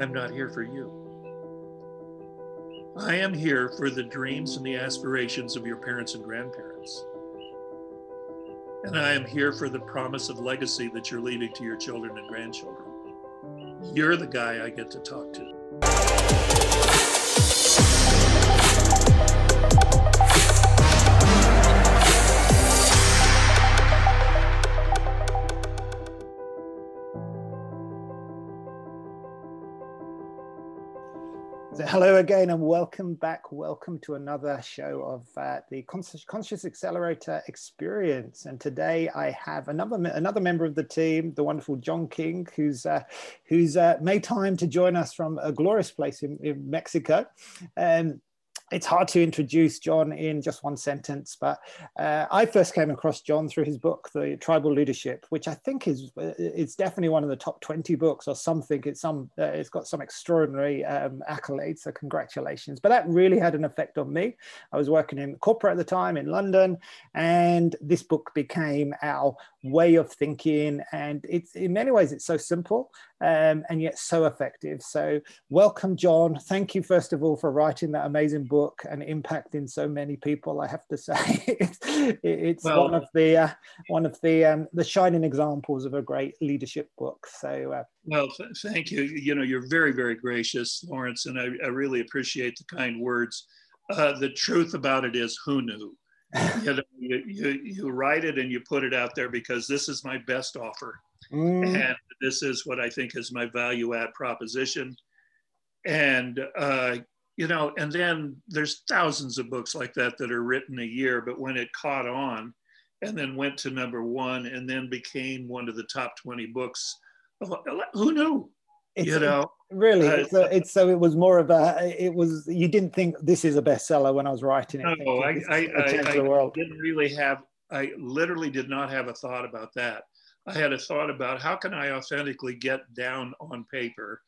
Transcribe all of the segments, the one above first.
I'm not here for you. I am here for the dreams and the aspirations of your parents and grandparents. And I am here for the promise of legacy that you're leaving to your children and grandchildren. You're the guy I get to talk to. Hello again and welcome back. Welcome to another show of uh, the Conscious, Conscious, Accelerator Experience. And today I have another another member of the team, the wonderful John King, who's uh, who's uh, made time to join us from a glorious place in, in Mexico. Um, it's hard to introduce John in just one sentence, but uh, I first came across John through his book, The Tribal Leadership, which I think is uh, it's definitely one of the top 20 books or something. It's some uh, it's got some extraordinary um, accolades, so congratulations. But that really had an effect on me. I was working in corporate at the time in London, and this book became our way of thinking. And it's in many ways it's so simple um, and yet so effective. So welcome, John. Thank you first of all for writing that amazing book and impacting so many people. I have to say, it's, it's well, one of the uh, one of the um, the shining examples of a great leadership book. So, uh, well, th- thank you. You know, you're very very gracious, Lawrence, and I, I really appreciate the kind words. Uh, the truth about it is, who knew? you, know, you, you, you write it and you put it out there because this is my best offer. Mm. And this is what I think is my value add proposition. And uh, you know, and then there's thousands of books like that that are written a year, but when it caught on and then went to number one and then became one of the top 20 books, who knew? It's, you know, really, uh, it's, it's, so it was more of a, it was, you didn't think this is a bestseller when I was writing it. No, I, I, I, I didn't really have, I literally did not have a thought about that. I had a thought about how can I authentically get down on paper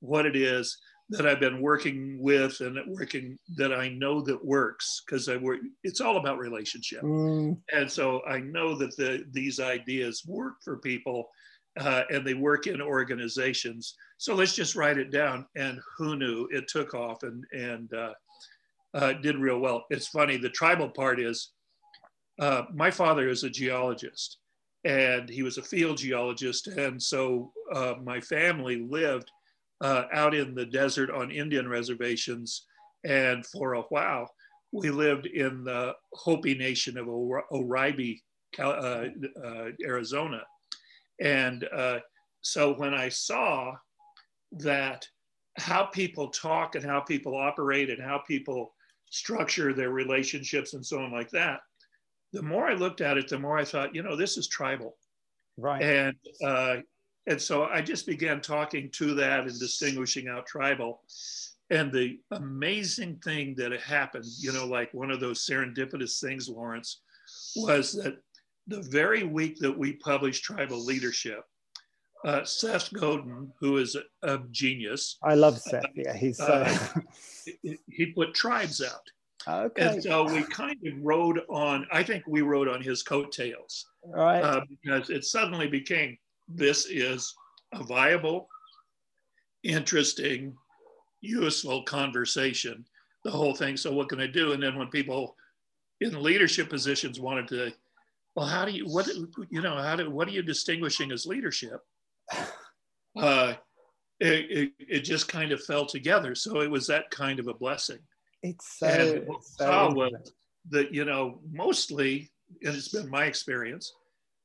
what it is that I've been working with and working that I know that works because I work. It's all about relationship, mm. and so I know that the these ideas work for people, uh, and they work in organizations. So let's just write it down. And who knew it took off and and uh, uh, did real well. It's funny. The tribal part is uh, my father is a geologist, and he was a field geologist, and so uh, my family lived uh, out in the desert on Indian reservations. And for a while, we lived in the Hopi Nation of Oraibi, uh, uh, Arizona. And uh, so when I saw that how people talk and how people operate and how people structure their relationships and so on like that, the more I looked at it, the more I thought, you know, this is tribal. Right. And uh, and so I just began talking to that and distinguishing out tribal. And the amazing thing that happened, you know, like one of those serendipitous things, Lawrence, was that the very week that we published Tribal Leadership, uh, Seth Godin, who is a, a genius. I love Seth. Yeah, he's. Uh, uh, he put tribes out. Okay. And so we kind of rode on. I think we rode on his coattails. Right. Uh, because it suddenly became this is a viable, interesting, useful conversation, the whole thing. So what can I do? And then when people in leadership positions wanted to, well, how do you, what, you know, how do, what are you distinguishing as leadership? Uh, it, it, it, just kind of fell together. So it was that kind of a blessing. It's so, and it's was that, you know, mostly, and it's been my experience,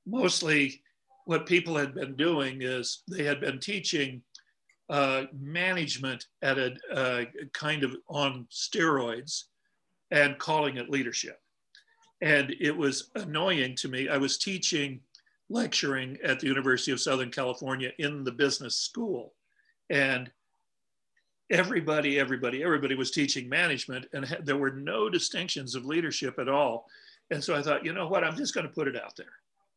mostly what people had been doing is they had been teaching uh, management at a uh, kind of on steroids and calling it leadership. And it was annoying to me. I was teaching, lecturing at the University of Southern California in the business school. And everybody, everybody, everybody was teaching management, and there were no distinctions of leadership at all. And so I thought, you know what, I'm just going to put it out there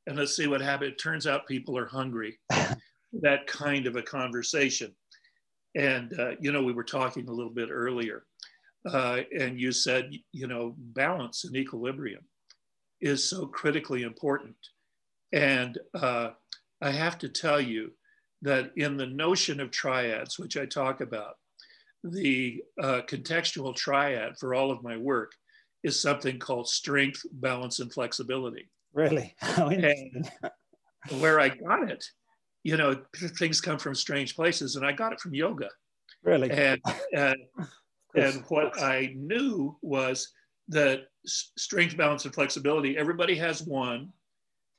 and let's see what happens. It turns out people are hungry. that kind of a conversation. And, uh, you know, we were talking a little bit earlier, uh, and you said, you know, balance and equilibrium is so critically important. And uh, I have to tell you that in the notion of triads, which I talk about, the uh, contextual triad for all of my work is something called strength, balance, and flexibility. Really? and where I got it, you know, things come from strange places, and I got it from yoga. Really? And and, and what I knew was that strength, balance, and flexibility. Everybody has one.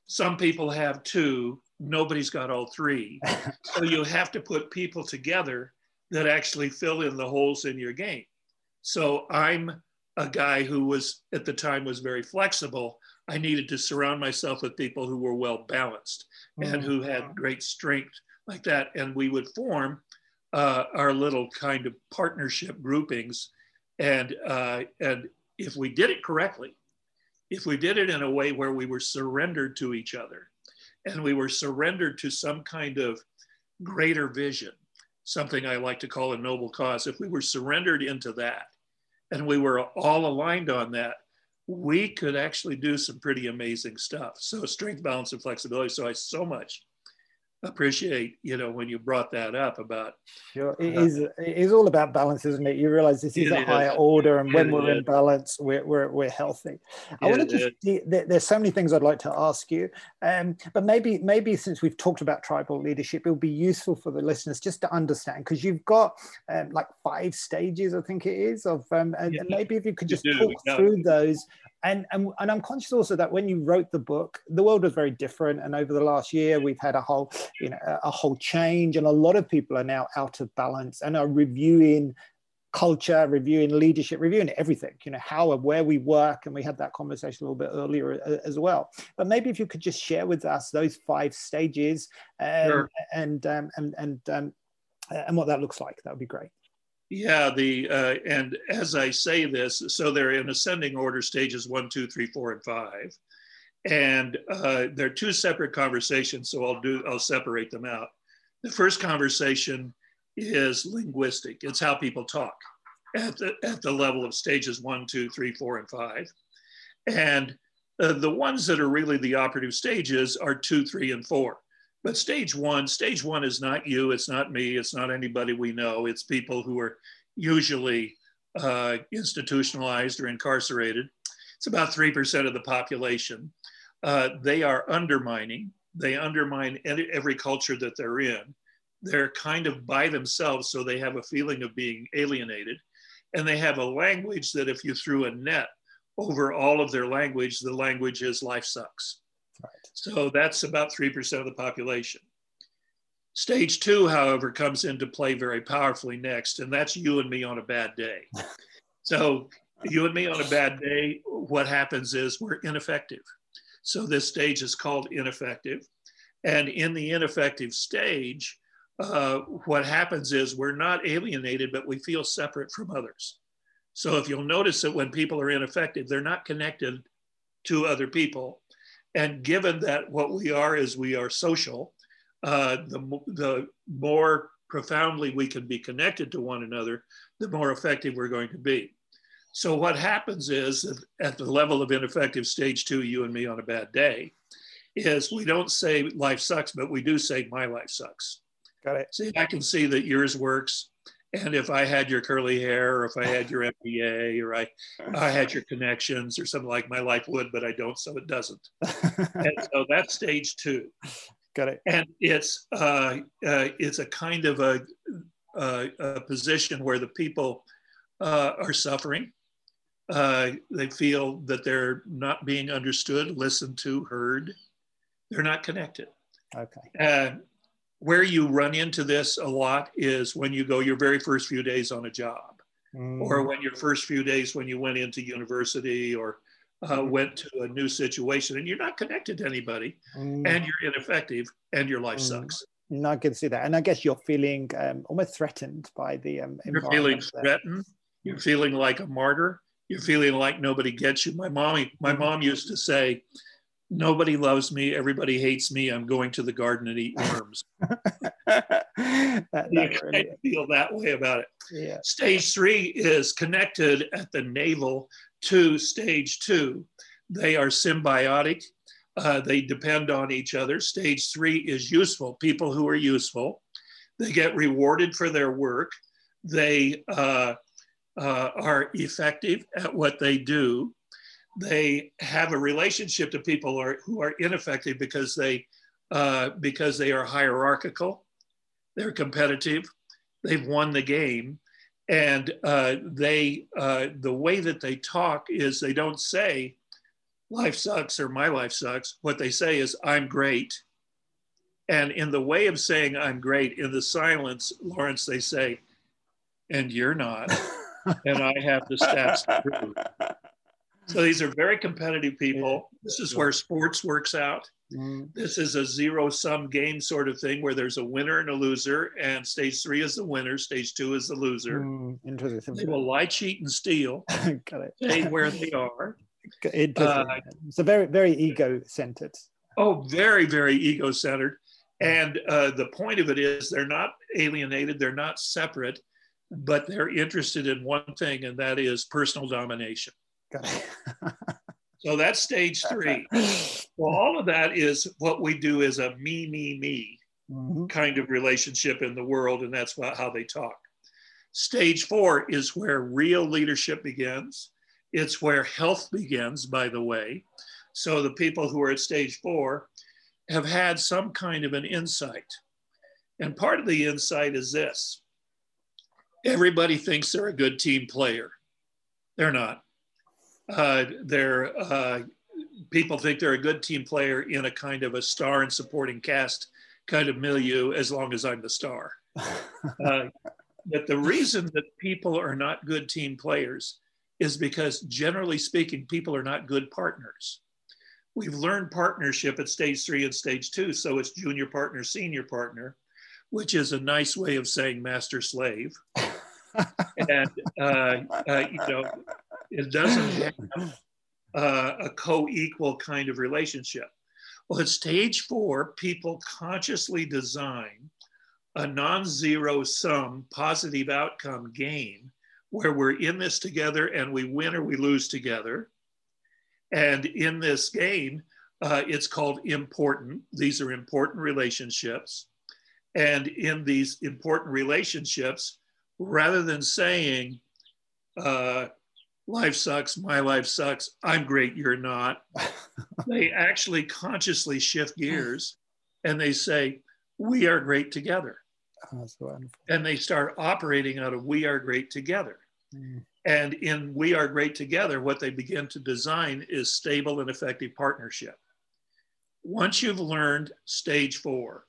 Some people have two. Nobody's got all three. so you have to put people together that actually fill in the holes in your game. So I'm a guy who was at the time was very flexible. I needed to surround myself with people who were well balanced mm-hmm. and who had great strength like that. And we would form uh, our little kind of partnership groupings. And, uh, and if we did it correctly, if we did it in a way where we were surrendered to each other and we were surrendered to some kind of greater vision, something I like to call a noble cause, if we were surrendered into that and we were all aligned on that, we could actually do some pretty amazing stuff. So strength, balance, and flexibility. So I so much appreciate you know when you brought that up about sure. It uh, is it is all about balance isn't it? You realize this is a higher order and when we're in balance we're, we're, we're healthy. I want to just there's so many things i'd like to ask you um, but maybe maybe since we've talked about tribal leadership it'll be useful for the listeners just to understand because you've got um, like five stages i think it is of um, and, yeah. maybe if you could just talk through those and, and and I'm conscious also that when you wrote the book, the world was very different, and over the last year, we've had a whole you know a whole change, and a lot of people are now out of balance and are reviewing culture, reviewing leadership, reviewing everything. You know how and where we work, and we had that conversation a little bit earlier uh, as well. But maybe if you could just share with us those five stages um, sure. and um, and and um, and what that looks like, that would be great. Yeah, the uh, and as I say this, so they're in ascending order stages one, two, three, four, and five, and uh, they're two separate conversations. So I'll do I'll separate them out. The first conversation is linguistic. It's how people talk at the at the level of stages one, two, three, four, and five, and uh, the ones that are really the operative stages are two, three, and four. But stage one, stage one is not you, it's not me, it's not anybody we know. It's people who are usually uh, institutionalized or incarcerated. It's about 3% of the population. Uh, they are undermining, they undermine every culture that they're in. They're kind of by themselves, so they have a feeling of being alienated. And they have a language that if you threw a net over all of their language, the language is life sucks. So that's about 3% of the population. Stage two, however, comes into play very powerfully next, and that's you and me on a bad day. So, you and me on a bad day, what happens is we're ineffective. So, this stage is called ineffective. And in the ineffective stage, uh, what happens is we're not alienated, but we feel separate from others. So, if you'll notice that when people are ineffective, they're not connected to other people and given that what we are is we are social, uh, the, the more profoundly we can be connected to one another, the more effective we're going to be. So what happens is at the level of ineffective stage two, you and me on a bad day, is we don't say life sucks, but we do say my life sucks. Got it. See, I can see that yours works. And if I had your curly hair, or if I had your MBA, or I, I had your connections, or something like my life would, but I don't, so it doesn't. and so that's stage two. Got it. And it's uh, uh, it's a kind of a, a, a position where the people uh, are suffering. Uh, they feel that they're not being understood, listened to, heard. They're not connected. Okay. Where you run into this a lot is when you go your very first few days on a job mm. or when your first few days when you went into university or uh, mm. went to a new situation and you're not connected to anybody mm. and you're ineffective and your life mm. sucks no, I can see that. And I guess you're feeling um, almost threatened by the um, You're feeling threatened. You're feeling like a martyr. You're feeling like nobody gets you. My mommy, my mm. mom used to say, nobody loves me everybody hates me i'm going to the garden and eat worms that, you really feel that way about it yeah. stage three is connected at the navel to stage two they are symbiotic Uh, they depend on each other. Stage three is useful, people who are useful. They get rewarded for their work. They uh, uh, are effective at what they do. They have a relationship to people are, who are ineffective because they, uh, because they are hierarchical, they're competitive, they've won the game, and uh, they uh, the way that they talk is they don't say life sucks or my life sucks. What they say is i'm great. And in the way of saying i'm great in the silence lawrence they say and you're not. And i have the stats to prove so these are very competitive people this is where sports works out Mm. This is a zero sum game sort of thing where there's a winner and a loser, and stage three is the winner, stage two is the loser. Mm, interesting. They will lie, cheat, and steal. Got it. Stay where they are. Interesting. Uh, so very, very ego centered. Oh, very, very ego centered. And uh, the point of it is they're not alienated, they're not separate, but they're interested in one thing, and that is personal domination. Got it. So that's stage three. well, all of that is what we do is a me, me, me mm-hmm. kind of relationship in the world, and that's what, how they talk. Stage four is where real leadership begins. It's where health begins, by the way. So the people who are at stage four have had some kind of an insight. And part of the insight is this everybody thinks they're a good team player. They're not uh, they're uh, people think they're a good team player in a kind of a star and supporting cast kind of milieu as long as I'm the star. uh, but the reason that people are not good team players is because generally speaking, people are not good partners. We've learned partnership at stage three and stage two, so it's junior partner, senior partner, which is a nice way of saying master slave. and uh, uh, you know, it doesn't have uh, a co-equal kind of relationship. Well, at stage four, people consciously design a non-zero sum positive outcome game where we're in this together and we win or we lose together. And in this game, uh, it's called important. These are important relationships. And in these important relationships, rather than saying, uh, life sucks, my life sucks, I'm great, you're not, they actually consciously shift gears and they say, we are great together. Oh, and they start operating out of we are great together. Mm. And in we are great together, what they begin to design is stable and effective partnership. Once you've learned stage four,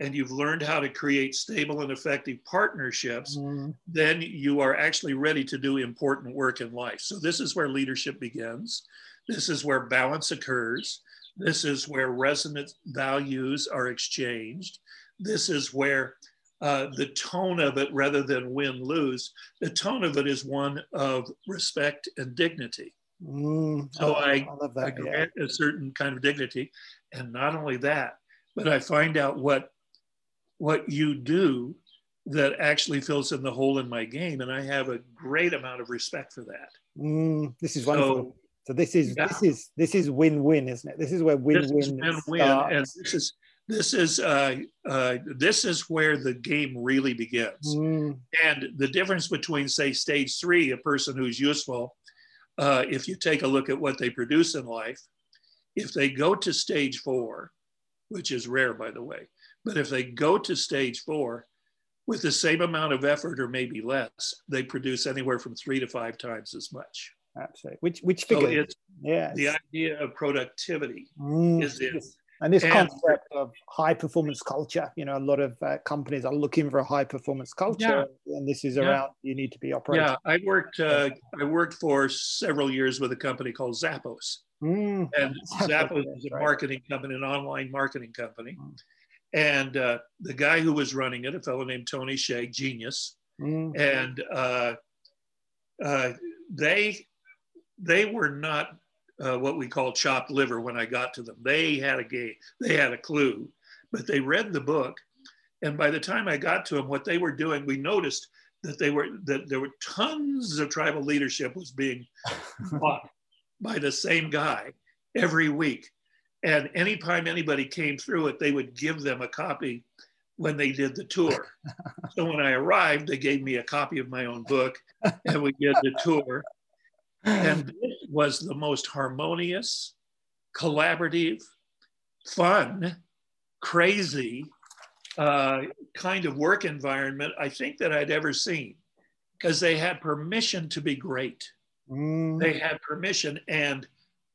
and you've learned how to create stable and effective partnerships, mm-hmm. then you are actually ready to do important work in life. So, this is where leadership begins. This is where balance occurs. This is where resonant values are exchanged. This is where uh, the tone of it, rather than win lose, the tone of it is one of respect and dignity. Mm, so I, I, I grant yeah. a certain kind of dignity. And not only that, but I find out what what you do that actually fills in the hole in my game and i have a great amount of respect for that. Mm, this is wonderful. So, so this is yeah. this is this is win-win isn't it? This is where win-win win-win and this is this is uh, uh, this is where the game really begins. Mm. and the difference between say stage three a person who's useful uh, if you take a look at what they produce in life if they go to stage four which is rare by the way but if they go to stage four with the same amount of effort or maybe less, they produce anywhere from three to five times as much. Absolutely. Which which figure? So yeah. The idea of productivity mm, is it. And this and, concept of high performance culture, you know, a lot of uh, companies are looking for a high performance culture, yeah. and this is around yeah. you need to be operating. Yeah, I worked. Uh, I worked for several years with a company called Zappos, mm, and Zappos is a marketing company, an online marketing company. Mm. And uh, the guy who was running it, a fellow named Tony Hsieh, genius, mm-hmm. and uh, uh, they they were not uh, what we call chopped liver when I got to them. They had a game, they had a clue, but they read the book, and by the time I got to them, what they were doing, we noticed that they were that there were tons of tribal leadership was being bought by the same guy every week And anytime anybody came through it, they would give them a copy when they did the tour. so when I arrived, they gave me a copy of my own book and we did the tour. And this was the most harmonious, collaborative, fun, crazy uh, kind of work environment I think that I'd ever seen because they had permission to be great. Mm. They had permission, and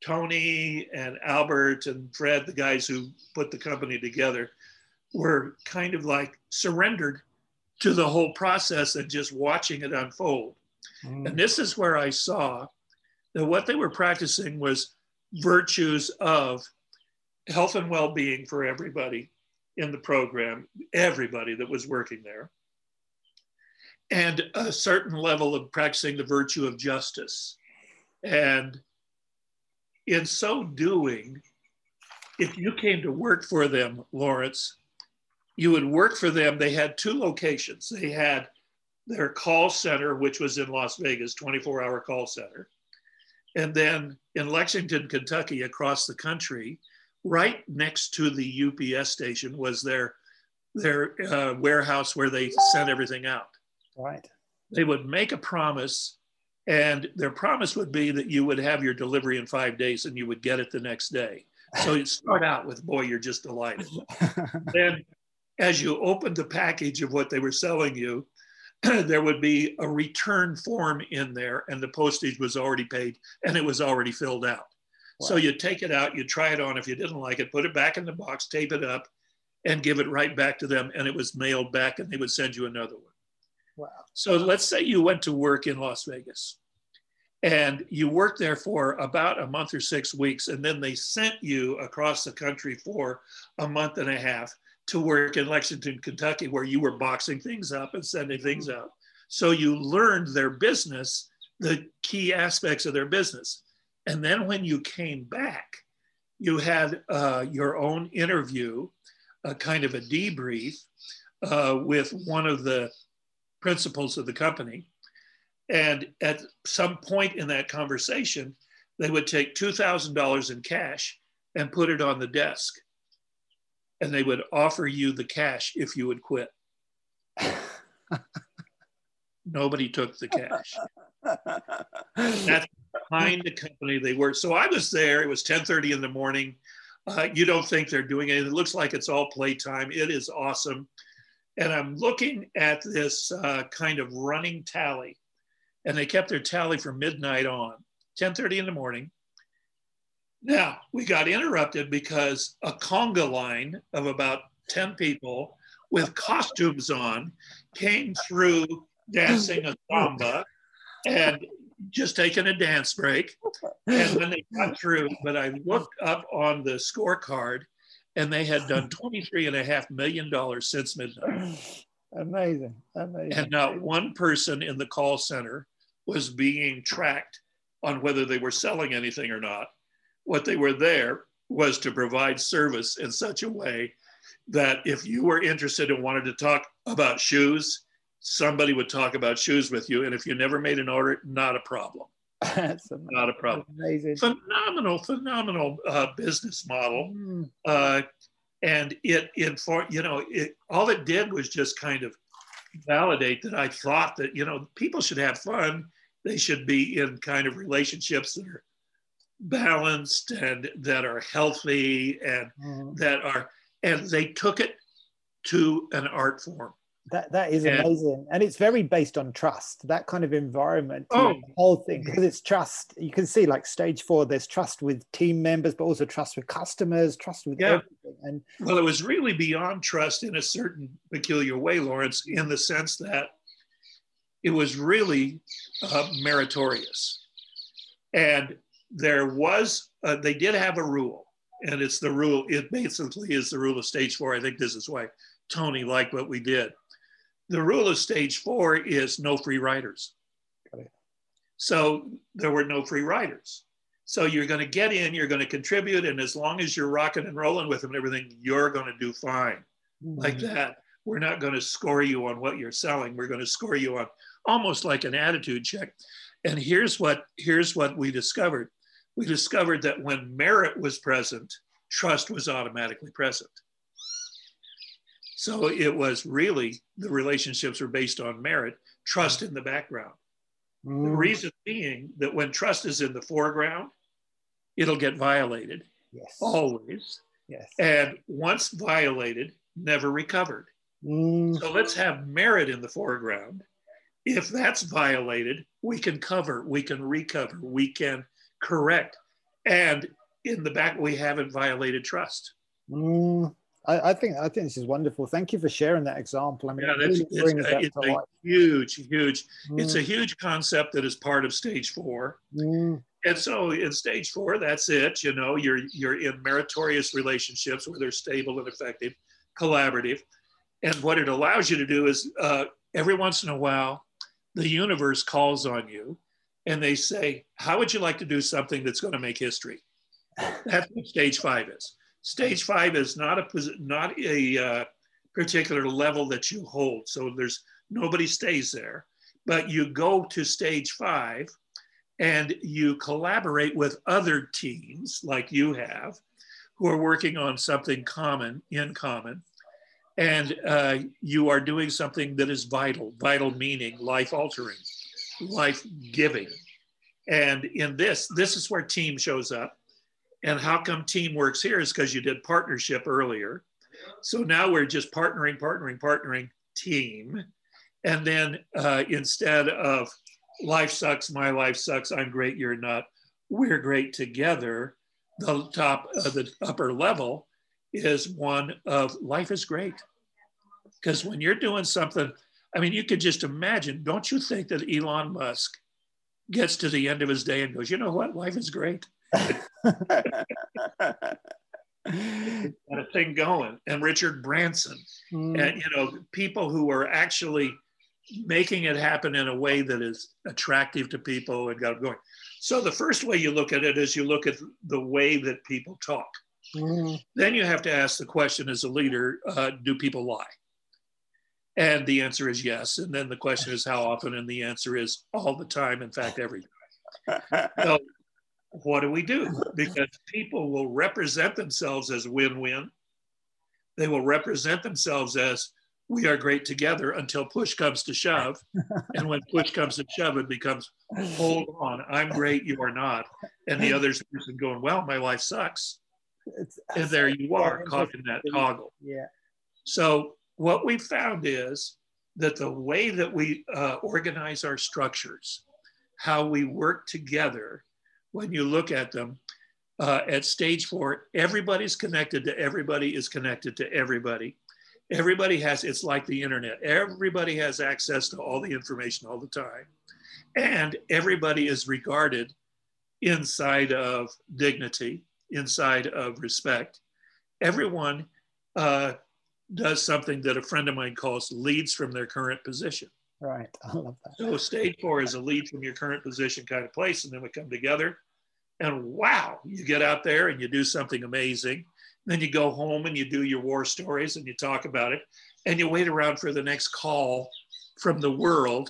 Tony and Albert and Fred, the guys who put the company together, were kind of like surrendered to the whole process and just watching it unfold. Mm. And this is where I saw that what they were practicing was virtues of health and well being for everybody in the program, everybody that was working there, and a certain level of practicing the virtue of justice. And in so doing, if you came to work for them, Lawrence, you would work for them. They had two locations. They had their call center, which was in Las Vegas, 24 hour call center. And then in Lexington, Kentucky, across the country, right next to the UPS station was their, their uh, warehouse where they sent everything out. Right. They would make a promise, and their promise would be that you would have your delivery in five days and you would get it the next day. So you start out with, boy, you're just delighted. then as you opened the package of what they were selling you, there would be a return form in there and the postage was already paid and it was already filled out. Wow. So you take it out, you try it on. If you didn't like it, put it back in the box, tape it up, and give it right back to them. And it was mailed back and they would send you another one. Wow. So let's say you went to work in Las Vegas and you worked there for about a month or six weeks, and then they sent you across the country for a month and a half to work in Lexington, Kentucky, where you were boxing things up and sending things mm-hmm. out. So you learned their business, the key aspects of their business. And then when you came back, you had uh, your own interview, a kind of a debrief uh, with one of the principals of the company. And at some point in that conversation, they would take $2,000 in cash and put it on the desk and they would offer you the cash if you would quit. Nobody took the cash. That's behind the company they were. So I was there. It was 10:30 in the morning. Uh, you don't think they're doing anything. It looks like it's all playtime. It is awesome. And I'm looking at this uh, kind of running tally, and they kept their tally from midnight on, 10:30 in the morning. Now, we got interrupted because a conga line of about 10 people with costumes on came through dancing a samba and just taking a dance break. And when they got through, but I looked up on the scorecard and they had done $23.5 million since midnight. Amazing. Amazing. And not one person in the call center was being tracked on whether they were selling anything or not what they were there was to provide service in such a way that if you were interested and wanted to talk about shoes, somebody would talk about shoes with you. And if you never made an order, not a problem. That's not a problem. Amazing. Phenomenal, phenomenal uh, business model. Mm. Uh, and it, for you know, it, all it did was just kind of validate that I thought that, you know, people should have fun. They should be in kind of relationships that are balanced and that are healthy and mm. that are and they took it to an art form that that is and, amazing and it's very based on trust that kind of environment oh, the whole thing because it's trust you can see like stage four there's trust with team members but also trust with customers trust with yeah. everything and well it was really beyond trust in a certain peculiar way lawrence in the sense that it was really uh, meritorious and there was, uh, they did have a rule, and it's the rule, it basically is the rule of stage four. I think this is why Tony liked what we did. The rule of stage four is no free riders. So there were no free riders. So you're going to get in, you're going to contribute, and as long as you're rocking and rolling with them and everything, you're going to do fine. Mm-hmm. Like that. We're not going to score you on what you're selling. We're going to score you on almost like an attitude check. And here's what here's what we discovered we discovered that when merit was present, trust was automatically present. So it was really the relationships were based on merit, trust in the background. Mm. The reason being that when trust is in the foreground, it'll get violated. Yes. Always. Yes. And once violated, never recovered. Mm. So let's have merit in the foreground. If that's violated, we can cover, we can recover, we can correct. And in the back, we haven't violated trust. Mm. I, I, think I think this is wonderful. Thank you for sharing that example. I mean, yeah, really it's, that it's a life. huge, huge. Mm. It's a huge concept that is part of stage four. Mm. And so in stage four, that's it. You know, you're you're in meritorious relationships where they're stable and effective, collaborative. And what it allows you to do is uh, every once in a while, the universe calls on you and they say, How would you like to do something that's going to make history? That's what stage five is. Stage five is not a not a uh, particular level that you hold. So there's nobody stays there, but you go to stage five and you collaborate with other teams like you have who are working on something common in common. And uh, you are doing something that is vital vital meaning life altering life giving. And in this this is where team shows up and how come team works here is because you did partnership earlier so now we're just partnering partnering partnering team and then uh, instead of life sucks, my life sucks, I'm great, you're not, we're great together, the top, uh, the upper level is one of life is great. Because when you're doing something, I mean, you could just imagine, don't you think that Elon Musk gets to the end of his day and goes, you know what, life is great. Got a thing going. And Richard Branson, mm. and you know, people who are actually making it happen in a way that is attractive to people and got going. So the first way you look at it is you look at the way that people talk. Mm. Then you have to ask the question as a leader, uh, do people lie? And the answer is yes. And then the question is how often? And the answer is all the time. In fact, every time. so what do we do? Because people will represent themselves as win-win. They will represent themselves as we are great together until push comes to shove. and when push comes to shove, it becomes, hold on, I'm great, you are not. And the other person going, well, my life sucks. It's, and there you are, caught in that toggle. Yeah. So what we found is that the way that we uh, organize our structures, how we work together, when you look at them, uh, at stage four, everybody's connected to everybody is connected to everybody. Everybody has it's like the internet. Everybody has access to all the information all the time. And everybody is regarded inside of dignity inside of respect. Everyone uh, does something that a friend of mine calls leads from their current position right i love that. So stage four is a lead from your current position kind of place and then we come together and wow you get out there and you do something amazing. Then you go home and you do your war stories and you talk about it, and you wait around for the next call from the world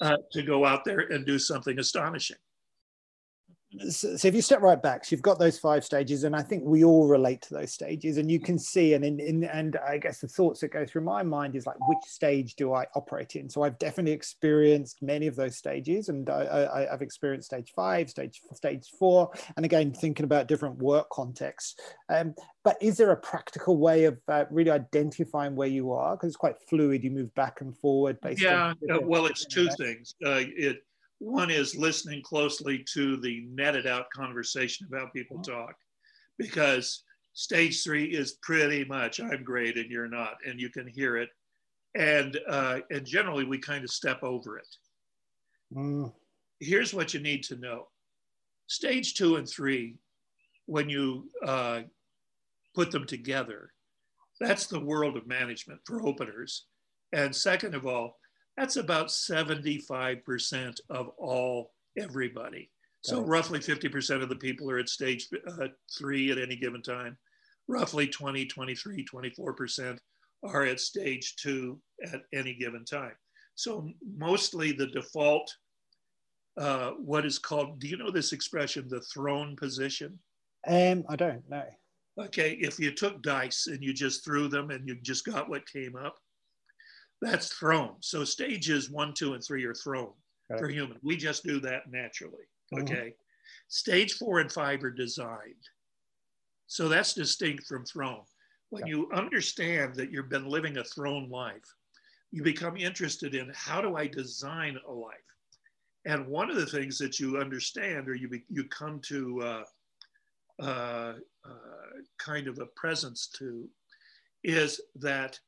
uh, to go out there and do something astonishing so, so, if you step right back, so you've got those five stages, and I think we all relate to those stages, and you can see, and in, in and I guess the thoughts that go through my mind is like, which stage do I operate in? So I've definitely experienced many of those stages, and I, have experienced stage five, stage stage four, and again thinking about different work contexts. Um, but is there a practical way of uh, really identifying where you are? Because it's quite fluid; you move back and forward based. Yeah, uh, well, it's two things. Uh, it one is listening closely to the netted out conversation about people mm-hmm. talk, because stage three is pretty much I'm great and you're not, and you can hear it. And, uh, and generally, we kind of step over it. Mm. Here's what you need to know stage two and three, when you uh, put them together, that's the world of management for openers. And second of all, that's about 75% of all everybody. So right. roughly 50% of the people are at stage uh, three at any given time. Roughly 20, 23, 24% are at stage two at any given time. So mostly the default, uh, what is called, do you know this expression, the thrown position? Um, I don't know. Okay, if you took dice and you just threw them and you just got what came up, that's thrown. So stages one, two, and three are thrown okay. for human. We just do that naturally. Mm-hmm. Okay. Mm-hmm. Stage four and five are designed. So that's distinct from thrown. When okay. you understand that you've been living a thrown life, you become interested in how do I design a life? And one of the things that you understand or you, be, you come to uh, uh, uh, kind of a presence to is that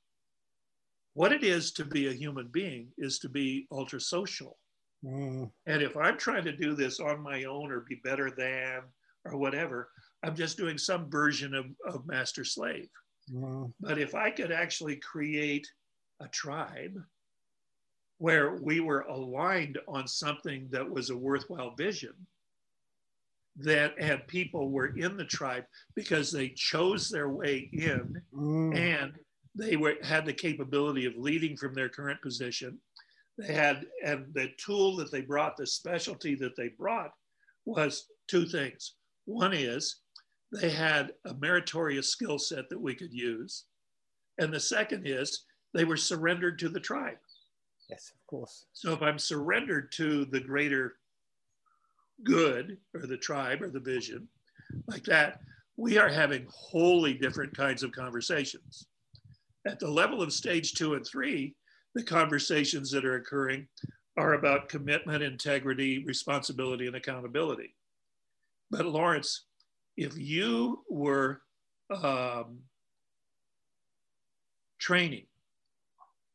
what it is to be a human being is to be ultra social. Mm. And if I'm trying to do this on my own or be better than or whatever, I'm just doing some version of, of master slave. Mm. But if I could actually create a tribe where we were aligned on something that was a worthwhile vision, that and people were in the tribe because they chose their way in mm. and they were had the capability of leading from their current position. They had and the tool that they brought the specialty that they brought was two things. One is they had a meritorious skill set that we could use. And the second is they were surrendered to the tribe. Yes of course. So if i'm surrendered to the greater good or the tribe or the vision like that, we are having wholly different kinds of conversations. At the level of stage two and three, the conversations that are occurring are about commitment, integrity, responsibility, and accountability. But Lawrence, if you were um, training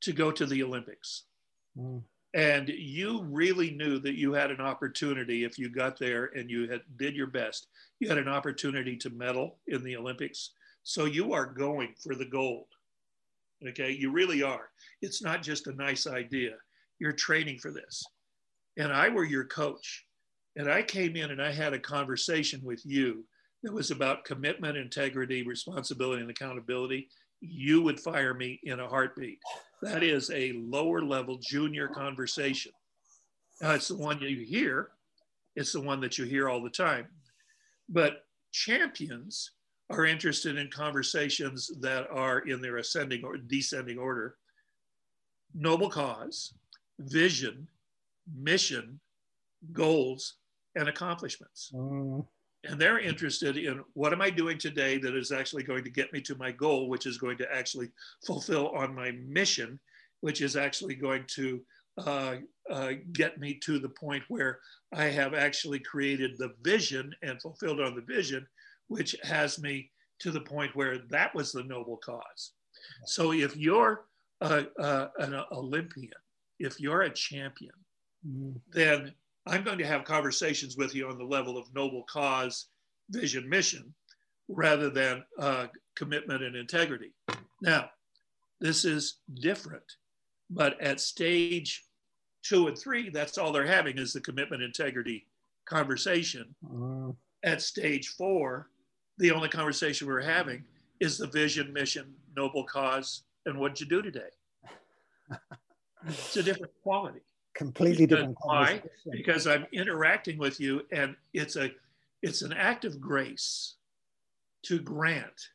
to go to the Olympics, mm and you really knew that you had an opportunity if you got there and you had did your best you had an opportunity to medal in the olympics so you are going for the gold okay? You really are. It's not just a nice idea. You're training for this. And i were your coach and i came in and i had a conversation with you that was about commitment integrity responsibility and accountability. You would fire me in a heartbeat. That is a lower level junior conversation. Now, it's the one you hear, it's the one that you hear all the time. But champions are interested in conversations that are in their ascending or descending order noble cause, vision, mission, goals, and accomplishments. Mm and they're interested in what am I doing today that is actually going to get me to my goal, which is going to actually fulfill on my mission, which is actually going to uh, uh, get me to the point where I have actually created the vision and fulfilled on the vision, which has me to the point where that was the noble cause. So if you're a, a, an Olympian, if you're a champion, mm-hmm. then I'm going to have conversations with you on the level of noble cause, vision, mission, rather than uh, commitment and integrity. Now, this is different, but at stage two and three, that's all they're having is the commitment integrity conversation. Uh, at stage four, the only conversation we're having is the vision, mission, noble cause, and what'd you do today? it's a different quality completely because different why because i'm interacting with you and it's a it's an act of grace to grant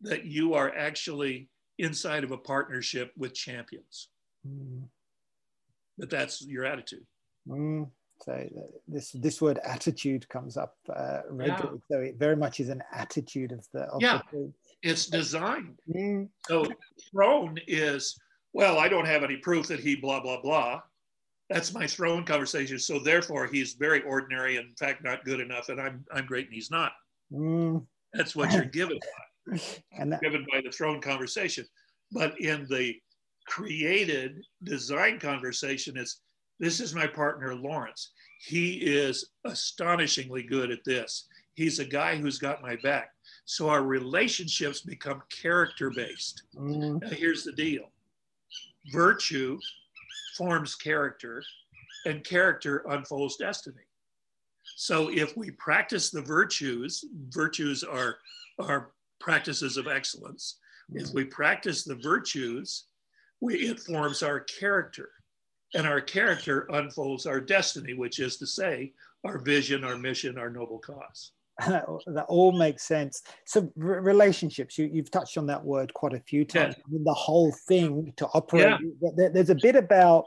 that you are actually inside of a partnership with champions mm. but that's your attitude mm. So this this word attitude comes up uh, regularly yeah. so it very much is an attitude of the of yeah the it's designed mm. so thrown is well i don't have any proof that he blah blah blah that's my thrown conversation. So therefore, he's very ordinary, in fact, not good enough, and I'm I'm great, and he's not. Mm. That's what you're given by, and that- given by the thrown conversation. But in the created design conversation, it's this is my partner Lawrence. He is astonishingly good at this. He's a guy who's got my back. So our relationships become character based. Mm. Now, here's the deal virtue forms character, and character unfolds destiny. So if we practice the virtues, virtues are, are practices of excellence. If we practice the virtues, we, it forms our character. And our character unfolds our destiny, which is to say, our vision, our mission, our noble cause. that all makes sense. So relationships, you, have touched on that word quite a few times. Yeah. I mean, the whole thing to operate. Yeah. There, there's a bit about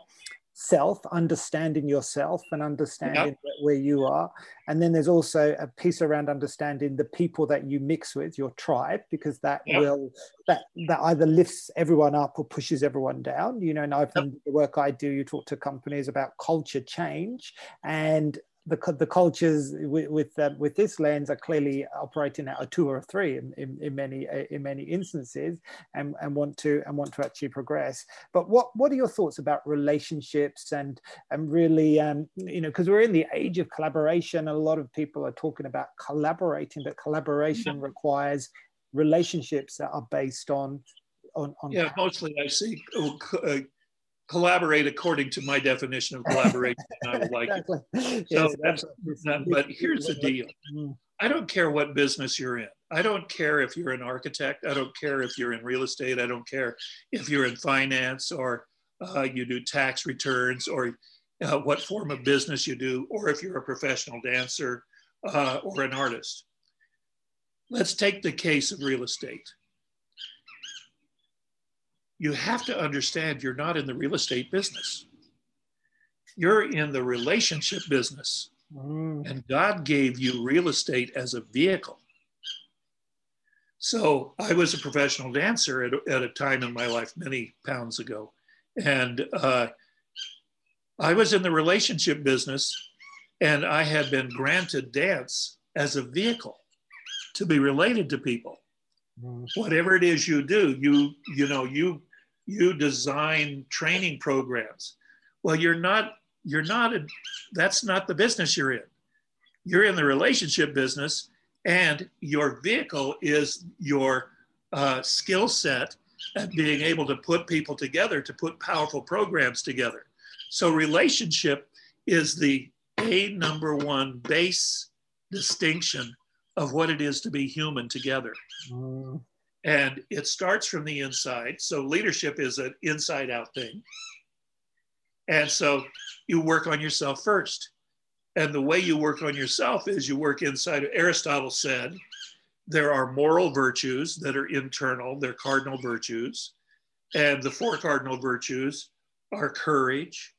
self, understanding yourself and understanding yep. where you are. And then there's also a piece around understanding the people that you mix with, your tribe, because that yep. will that that either lifts everyone up or pushes everyone down. You know, and I've yep. the work I do, you talk to companies about culture change and the, the cultures with with, uh, with, this lens are clearly operating at a two or a three in, in, in, many in many instances and, and want to and want to actually progress but what what are your thoughts about relationships and and really um, you know because we're in the age of collaboration a lot of people are talking about collaborating but collaboration yeah. requires relationships that are based on on, on yeah mostly i see uh, collaborate according to my definition of collaboration. I would like exactly. it. So yes, that's, that, but here's the deal. Mm. I don't care what business you're in. I don't care if you're an architect. I don't care if you're in real estate. I don't care if you're in finance or uh, you do tax returns or uh, what form of business you do, or if you're a professional dancer uh, or an artist. Let's take the case of real estate you have to understand you're not in the real estate business. You're in the relationship business. Mm. And God gave you real estate as a vehicle. So I was a professional dancer at, at a time in my life many pounds ago. And uh, I was in the relationship business and I had been granted dance as a vehicle to be related to people. Mm. Whatever it is you do, you you know you you design training programs. Well, you're not, you're not, a, that's not the business you're in. You're in the relationship business, and your vehicle is your uh, skill set at being able to put people together to put powerful programs together. So, relationship is the a number one base distinction of what it is to be human together. Mm. And it starts from the inside. So leadership is an inside out thing. And so you work on yourself first. And the way you work on yourself is you work inside. Aristotle said there are moral virtues that are internal, they're cardinal virtues. And the four cardinal virtues are courage,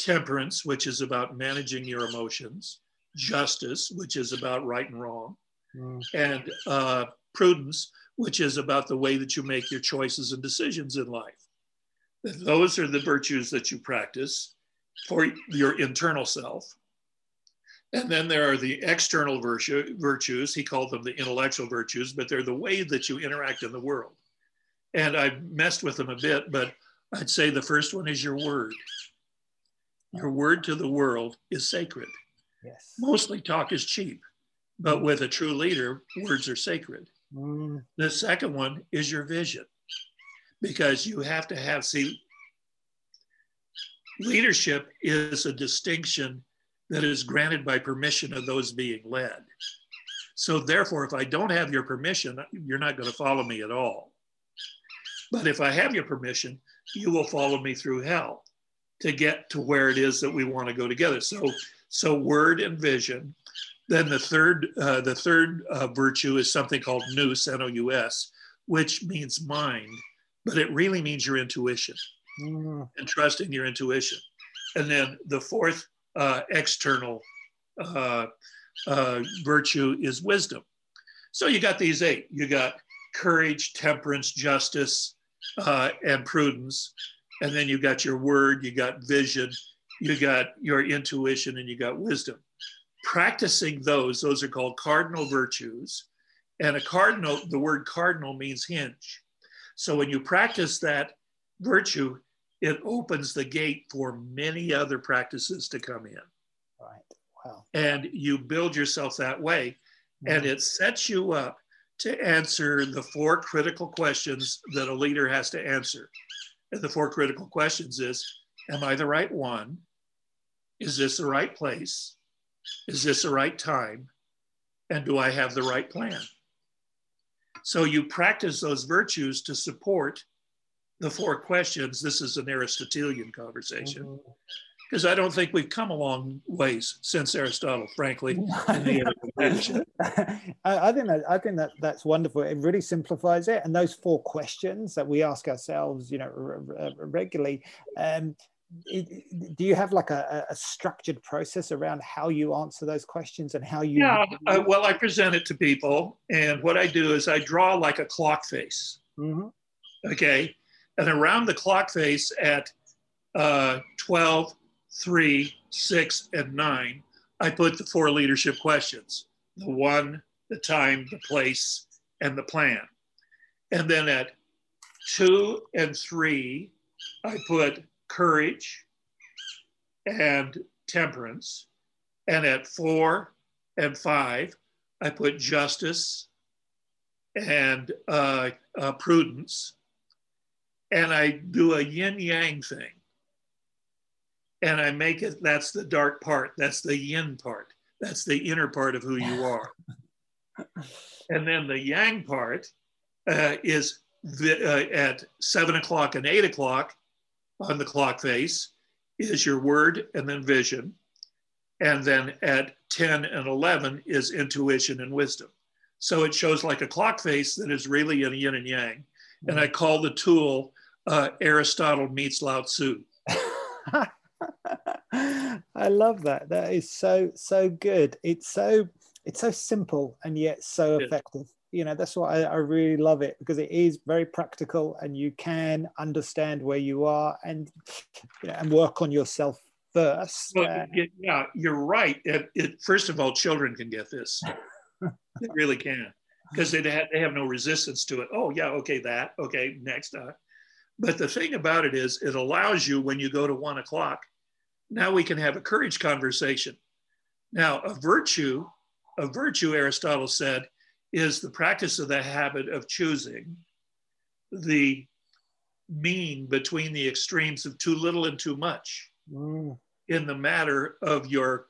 temperance, which is about managing your emotions, justice, which is about right and wrong, mm. and uh, prudence, which is about the way that you make your choices and decisions in life. Those are the virtues that you practice for your internal self. And then there are the external virtue, virtues. He called them the intellectual virtues, but they're the way that you interact in the world. And I messed with them a bit, but I'd say the first one is your word. Your word to the world is sacred. Yes. Mostly talk is cheap, but with a true leader, words are sacred. Mm. The second one is your vision, because you have to have, see, leadership is a distinction that is granted by permission of those being led. So, therefore, if I don't have your permission, you're not going to follow me at all. But if I have your permission, you will follow me through hell to get to where it is that we want to go together. So, so word and vision then the third, uh, the third uh, virtue is something called nous, N-O-U-S, which means mind, but it really means your intuition mm. and trusting your intuition. And then the fourth uh, external uh, uh, virtue is wisdom. So you got these eight. You got courage, temperance, justice, uh, and prudence. And then you got your word, you got vision, you got your intuition, and you got wisdom practicing those, those are called cardinal virtues. And a cardinal, the word cardinal means hinge. So when you practice that virtue, it opens the gate for many other practices to come in. Right. Wow. And you build yourself that way. Mm-hmm. And it sets you up to answer the four critical questions that a leader has to answer. And the four critical questions is Am I the right one? Is this the right place? Is this the right time? And do I have the right plan? So you practice those virtues to support the four questions. This is an Aristotelian conversation. Mm-hmm. because I don't think we've come a long ways since Aristotle, frankly. I, I think that I think that that's wonderful. It really simplifies it, and those four questions that we ask ourselves, you know, regularly. Um, do you have like a, a, structured process around how you answer those questions and how you yeah I, well i present it to people and what i do is i draw like a clock face. Mm-hmm. okay? And around the clock face at uh, 12 3 6 and 9 i put the four leadership questions. The one the time the place and the plan. And then at 2 and 3 i put courage and temperance. And at four and five, I put justice and uh, uh, prudence. And I do a yin yang thing. And I make it, that's the dark part, that's the yin part, that's the inner part of who you are. and then the yang part uh, is the, uh, at seven o'clock and eight o'clock on the clock face is your word and then vision. And then at 10 and 11 is intuition and wisdom. So it shows like a clock face that is really a yin and yang. And I call the tool uh, Aristotle meets Lao Tzu. I love that. That is so so good. It's so it's so simple and yet so effective you know that's why I, I, really love it because it is very practical and you can understand where you are and you know, and work on yourself first. Well, uh, yeah you're right. It, it, first of all children can get this. They really can because they have, they have no resistance to it. Oh yeah okay that okay next uh. but the thing about it is it allows you when you go to one o'clock now we can have a courage conversation. Now a virtue a virtue aristotle said is the practice of the habit of choosing the mean between the extremes of too little and too much mm. in the matter of your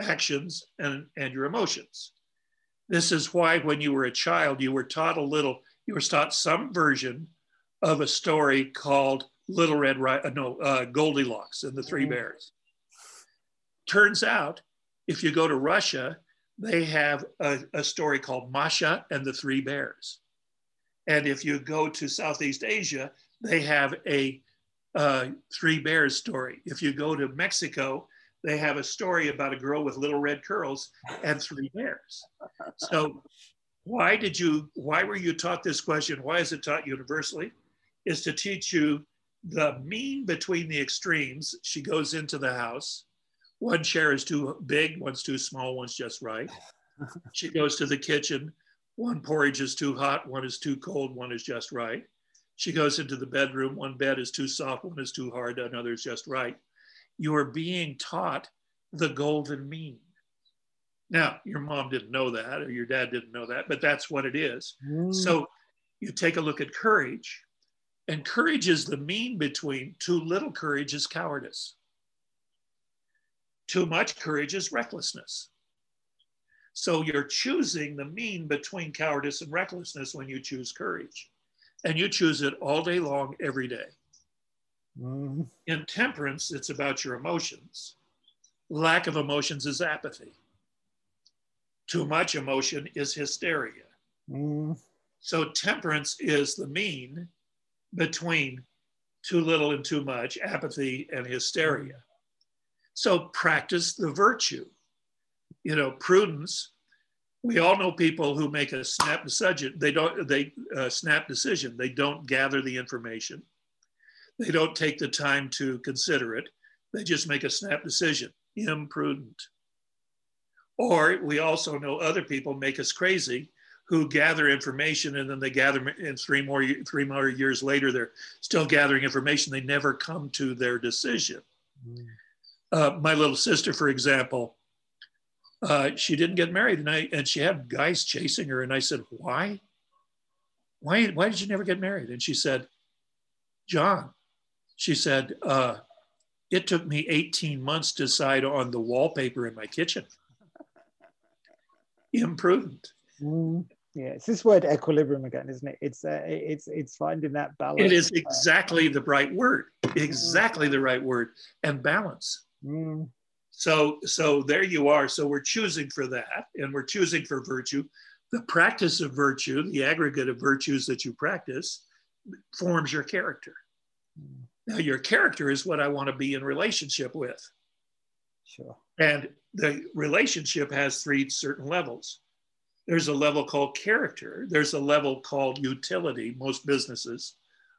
actions and, and your emotions. This is why, when you were a child, you were taught a little, you were taught some version of a story called Little Red, Ri- uh, no, uh, Goldilocks and the Three mm. Bears. Turns out, if you go to Russia, they have a, a story called Masha and the Three Bears. And if you go to Southeast Asia, they have a uh, Three Bears story. If you go to Mexico, they have a story about a girl with little red curls and three bears. So, why did you? Why were you taught this question? Why is it taught universally? Is to teach you the mean between the extremes. She goes into the house one chair is too big, one's too small, one's just right. she goes to the kitchen. One porridge is too hot, one is too cold, one is just right. She goes into the bedroom. One bed is too soft, one is too hard, another is just right. You are being taught the golden mean. Now, your mom didn't know that, or your dad didn't know that, but that's what it is. Mm. So you take a look at courage, and courage is the mean between too little courage is cowardice. Too much courage is recklessness. So you're choosing the mean between cowardice and recklessness when you choose courage. And you choose it all day long, every day. Mm-hmm. In temperance, it's about your emotions. Lack of emotions is apathy. Too much emotion is hysteria. Mm-hmm. So temperance is the mean between too little and too much, apathy and hysteria. So practice the virtue. You know, prudence. We all know people who make a snap decision. They don't. They uh, snap decision. They don't gather the information. They don't take the time to consider it. They just make a snap decision. Imprudent. Or we also know other people make us crazy who gather information and then they gather in three more three more years later they're still gathering information they never come to their decision mm uh, my little sister, for example, uh, she didn't get married, and I and she had guys chasing her, and I said, "Why? Why? Why did you never get married?" And she said, "John," she said, uh, "It took me 18 months to decide on the wallpaper in my kitchen." Imprudent. Mm. Yeah, it's this word equilibrium again, isn't it? It's uh, it's it's finding that balance. It is exactly the right word, exactly the right word, and balance Mm. So, so there you are. So we're choosing for that, and we're choosing for virtue. The practice of virtue, the aggregate of virtues that you practice, forms your character. Mm. Now, your character is what I want to be in relationship with. Sure. And the relationship has three certain levels. There's a level called character. There's a level called utility. Most businesses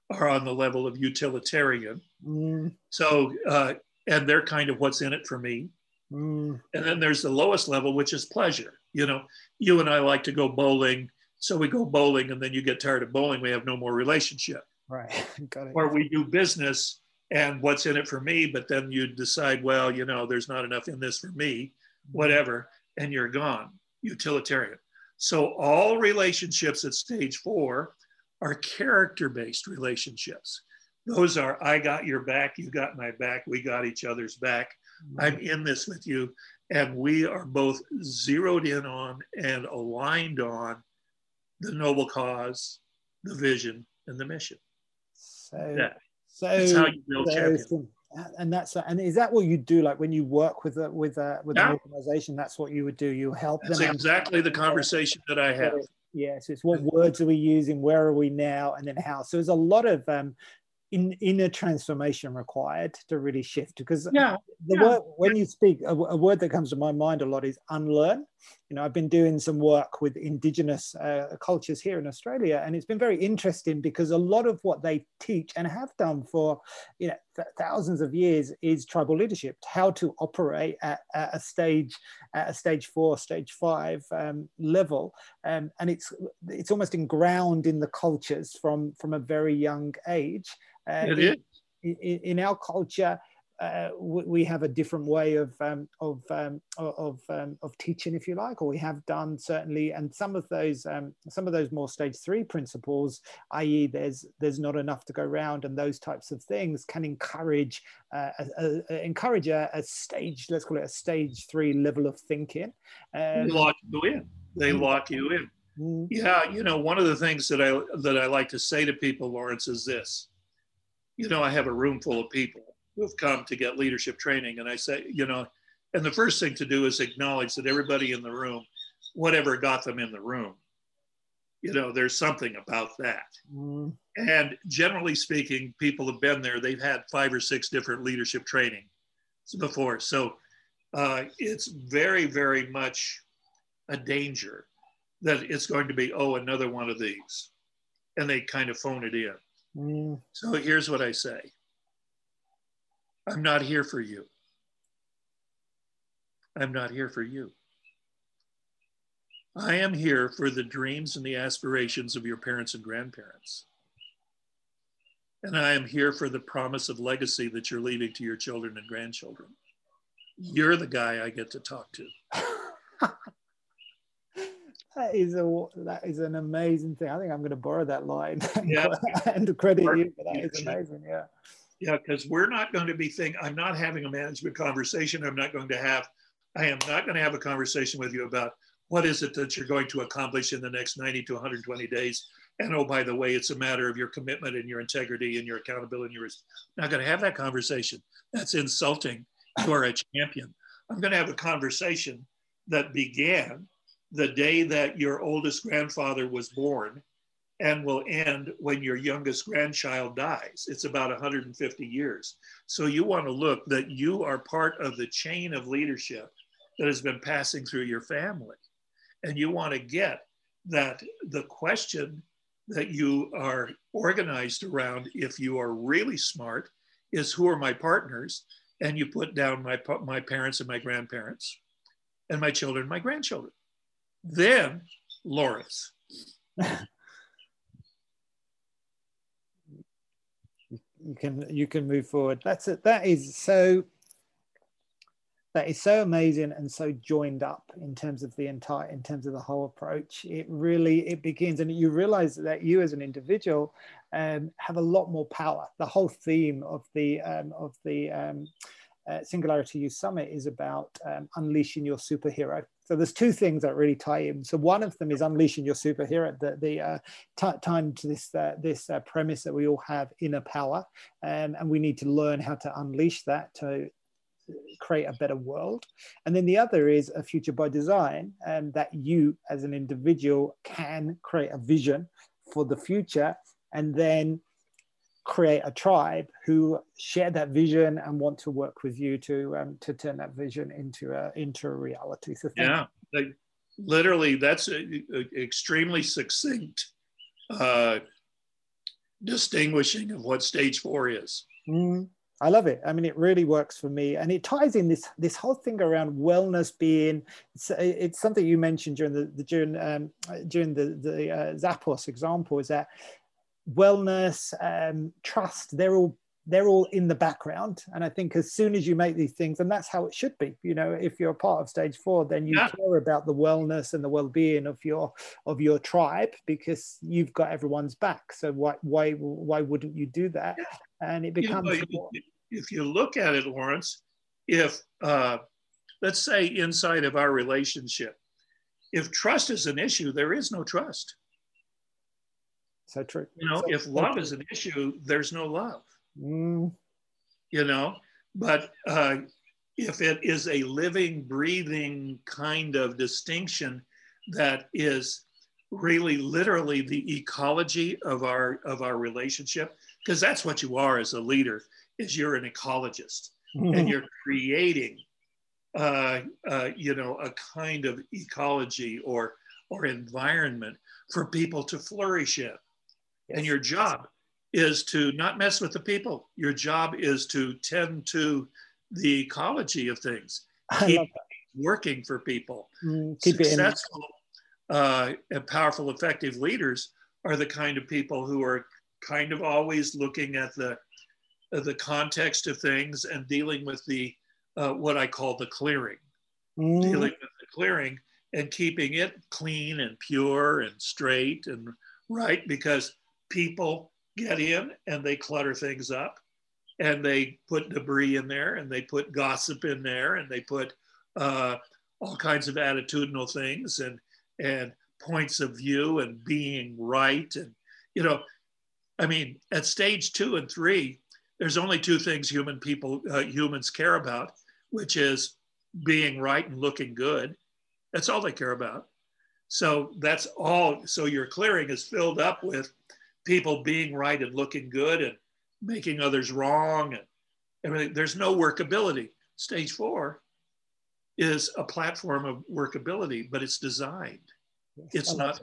are on the level of utilitarian. Mm. So, uh, and they're kind of what's in it for me. Mm. And then there's the lowest level, which is pleasure. You know, you and I like to go bowling. So we go bowling, and then you get tired of bowling. We have no more relationship. Right. Got it. Or we do business and what's in it for me, but then you decide, well, you know, there's not enough in this for me, mm-hmm. whatever, and you're gone. Utilitarian. So all relationships at stage four are character based relationships. Those are, I got your back, you got my back, we got each other's back. I'm mm-hmm. in this with you. And we are both zeroed in on and aligned on the noble cause, the vision, and the mission. So, yeah. so that's how you build champions and that's and is that what you do like when you work with a with a with yeah. an organization that's what you would do you help that's them exactly the conversation that i have yes it's what words are we using where are we now and then how so there's a lot of um in, inner transformation required to really shift because yeah, the yeah. word when you speak a, a, word that comes to my mind a lot is unlearn you know i've been doing some work with indigenous uh, cultures here in australia and it's been very interesting because a lot of what they teach and have done for you know th- thousands of years is tribal leadership how to operate at, at a stage at a stage four stage five um, level. Um, and it's it's almost ingrained in the cultures from from a very young age. Uh, in, in, in, our culture, uh, we have a different way of um, of um, of um, of teaching, if you like, or we have done certainly. And some of those um, some of those more stage three principles, i.e., there's there's not enough to go around, and those types of things can encourage uh, a, a, encourage a, a, stage, let's call it a stage three level of thinking. Um, they lock you in. They mm. lock you in. Mm. Yeah, you know, one of the things that I that I like to say to people, Lawrence, is this you know, I have a room full of people who've come to get leadership training. And I say, you know, and the first thing to do is acknowledge that everybody in the room, whatever got them in the room, you know, there's something about that. Mm. And generally speaking, people have been there, they've had five or six different leadership training before. So uh, it's very, very much a danger that it's going to be, oh, another one of these. And they kind of phone it in. Mm. So here's what I say I'm not here for you. I'm not here for you. I am here for the dreams and the aspirations of your parents and grandparents. And I am here for the promise of legacy that you're leaving to your children and grandchildren. You're the guy I get to talk to. That is a that is an amazing thing. I think I'm going to borrow that line yeah. and credit you for that. It's amazing. Yeah. Yeah, because we're not going to be thinking, I'm not having a management conversation. I'm not going to have. I am not going to have a conversation with you about what is it that you're going to accomplish in the next 90 to 120 days. And oh, by the way, it's a matter of your commitment and your integrity and your accountability. And your, I'm not going to have that conversation. That's insulting. You are a champion. I'm going to have a conversation that began the day that your oldest grandfather was born and will end when your youngest grandchild dies. It's about 150 years. So you want to look that you are part of the chain of leadership that has been passing through your family. And you want to get that the question that you are organized around, if you are really smart, is who are my partners? And you put down my, my parents and my grandparents and my children, my grandchildren then Lawrence. you can you can move forward. That's it. That is so. That is so amazing and so joined up in terms of the entire, in terms of the whole approach. It really it begins, and you realize that you as an individual um, have a lot more power. The whole theme of the um, of the um, uh, Singularity Youth Summit is about um, unleashing your superhero. So there's two things that really tie in. So one of them is unleashing your superhero, the, the uh, t- time to this uh, this uh, premise that we all have inner power, um, and we need to learn how to unleash that to create a better world. And then the other is a future by design, and um, that you as an individual can create a vision for the future and then create a tribe who share that vision and want to work with you to um, to turn that vision into a into a reality. So yeah, like, literally, that's a, a extremely succinct uh, distinguishing of what stage four is. Mm, I love it. I mean, it really works for me, and it ties in this this whole thing around wellness being. It's, it's something you mentioned during the, the during um, during the the uh, Zappos example is that wellness, um, trust, they're all they're all in the background. And I think as soon as you make these things, and that's how it should be, you know, if you're a part of stage four, then you yeah. care about the wellness and the well-being of your of your tribe because you've got everyone's back. So why why why wouldn't you do that? And it becomes you know, if you look at it, Lawrence, if uh, let's say inside of our relationship, if trust is an issue, there is no trust. So true. You know, so, if love is an issue, there's no love. Mm. You know, but uh, if it is a living, breathing kind of distinction that is really literally the ecology of our of our relationship because that's what you are as a leader is you're an ecologist mm-hmm. and you're creating uh, uh, you know a kind of ecology or or environment for people to flourish in Yes. And your job is to not mess with the people. Your job is to tend to the ecology of things. Keep working for people. Mm, Successful uh, and powerful, effective leaders are the kind of people who are kind of always looking at the uh, the context of things and dealing with the uh, what I call the clearing, mm. dealing with the clearing and keeping it clean and pure and straight and right because people get in and they clutter things up and they put debris in there and they put gossip in there and they put uh, all kinds of attitudinal things and and points of view and being right and you know i mean at stage two and three there's only two things human people uh, humans care about which is being right and looking good. That's all they care about. So that's all so your clearing is filled up with people being right and looking good and making others wrong and everything. There's no workability. Stage four is a platform of workability, but it's designed. It's not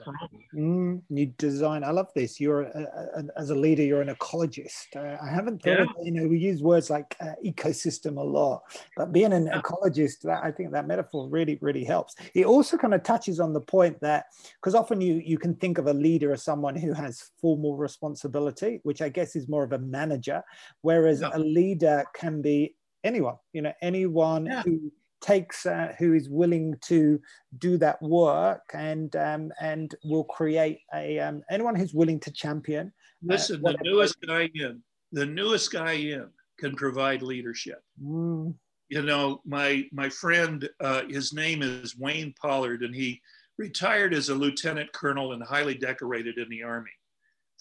mm, you design. I love this. You're a, a, as a leader, you're an ecologist. Uh, I haven't thought. Yeah. Of, you know, we use words like uh, ecosystem a lot, but being an yeah. ecologist, that, I think that metaphor really, really helps. It also kind of touches on the point that because often you you can think of a leader as someone who has formal responsibility, which I guess is more of a manager, whereas yeah. a leader can be anyone. You know, anyone who takes uh, who is willing to do that work and um, and will create a um, anyone who's willing to champion. Uh, Listen, uh, the newest guy in, the newest guy in can provide leadership. Mm. You know, my my friend, uh, his name is Wayne Pollard, and he retired as a lieutenant colonel and highly decorated in the army.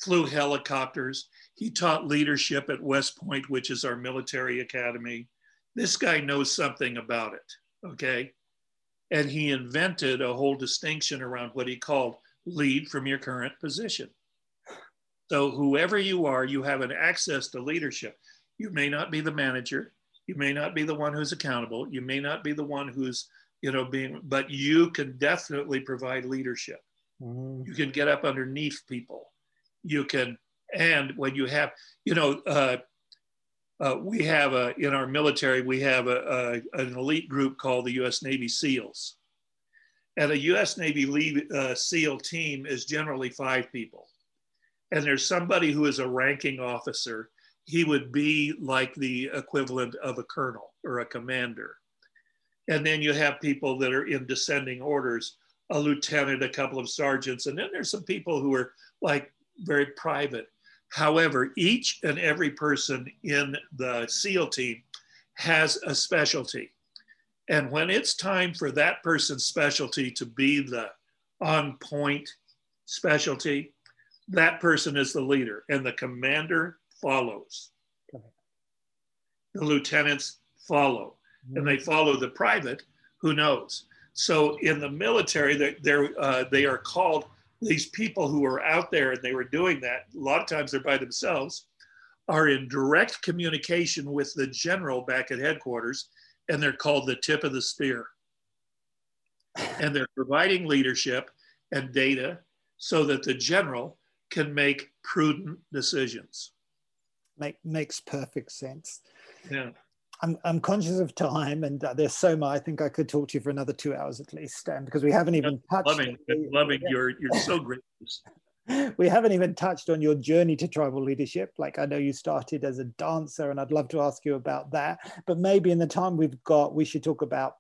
Flew helicopters. He taught leadership at West Point, which is our military academy this guy knows something about it, okay? And he invented a whole distinction around what he called lead from your current position. So, whoever you are, you have an access to leadership. You may not be the manager, you may not be the one who's accountable, you may not be the one who's, you know, being, but you can definitely provide leadership. Mm-hmm. You can get up underneath people. You can, and when you have, you know, uh, uh, we have a, in our military, we have a, a, an elite group called the US Navy SEALs. And a US Navy uh, SEAL team is generally five people. And there's somebody who is a ranking officer. He would be like the equivalent of a colonel or a commander. And then you have people that are in descending orders, a lieutenant, a couple of sergeants. And then there's some people who are like very private However, each and every person in the SEAL team has a specialty. And when it's time for that person's specialty to be the on point specialty, that person is the leader and the commander follows. The lieutenants follow. and they follow the private, who knows? So in the military, they're, they're uh, they are called these people who are out there and they were doing that. A lot of times they're by themselves, are in direct communication with the general back at headquarters, and they're called the tip of the spear. And they're providing leadership and data so that the general can make prudent decisions. Make, makes perfect sense. Yeah. I'm, I'm conscious of time, and uh, there's so much. I think I could talk to you for another two hours at least, um, because we haven't even touched. Loving, loving yeah. your, you're so gracious. we haven't even touched on your journey to tribal leadership. Like I know you started as a dancer, and I'd love to ask you about that. But maybe in the time we've got, we should talk about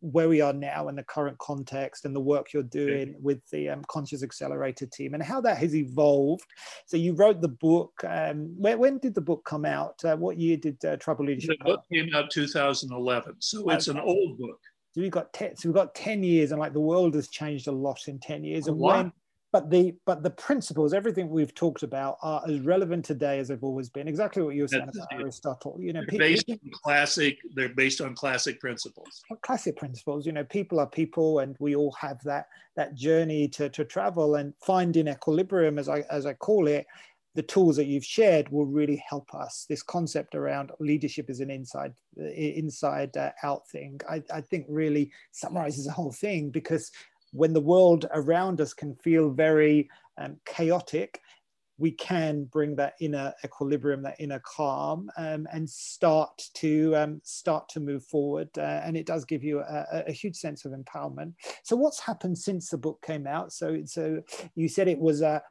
where we are now in the current context and the work you're doing with the um, Conscious Accelerator team and how that has evolved. So you wrote the book. Um, when, when did the book come out? Uh, what year did uh, Tribal Leadership? The book came out 2011, so it's an old book. So we've got ten, so we've got 10 years, and like the world has changed a lot in 10 years. A and lot. when but the but the principles, everything we've talked about, are as relevant today as they've always been. Exactly what you were saying That's about it. Aristotle. You know, they're based on classic. They're based on classic principles. Classic principles. You know, people are people, and we all have that that journey to to travel and finding equilibrium, as I as I call it. The tools that you've shared will really help us. This concept around leadership is an inside inside uh, out thing. I, I think really summarizes the whole thing because when the world around us can feel very um, chaotic, we can bring that inner equilibrium, that inner calm, um, and start to um, start to move forward. Uh, and it does give you a, a, huge sense of empowerment. So, what's happened since the book came out? So, so you said it was a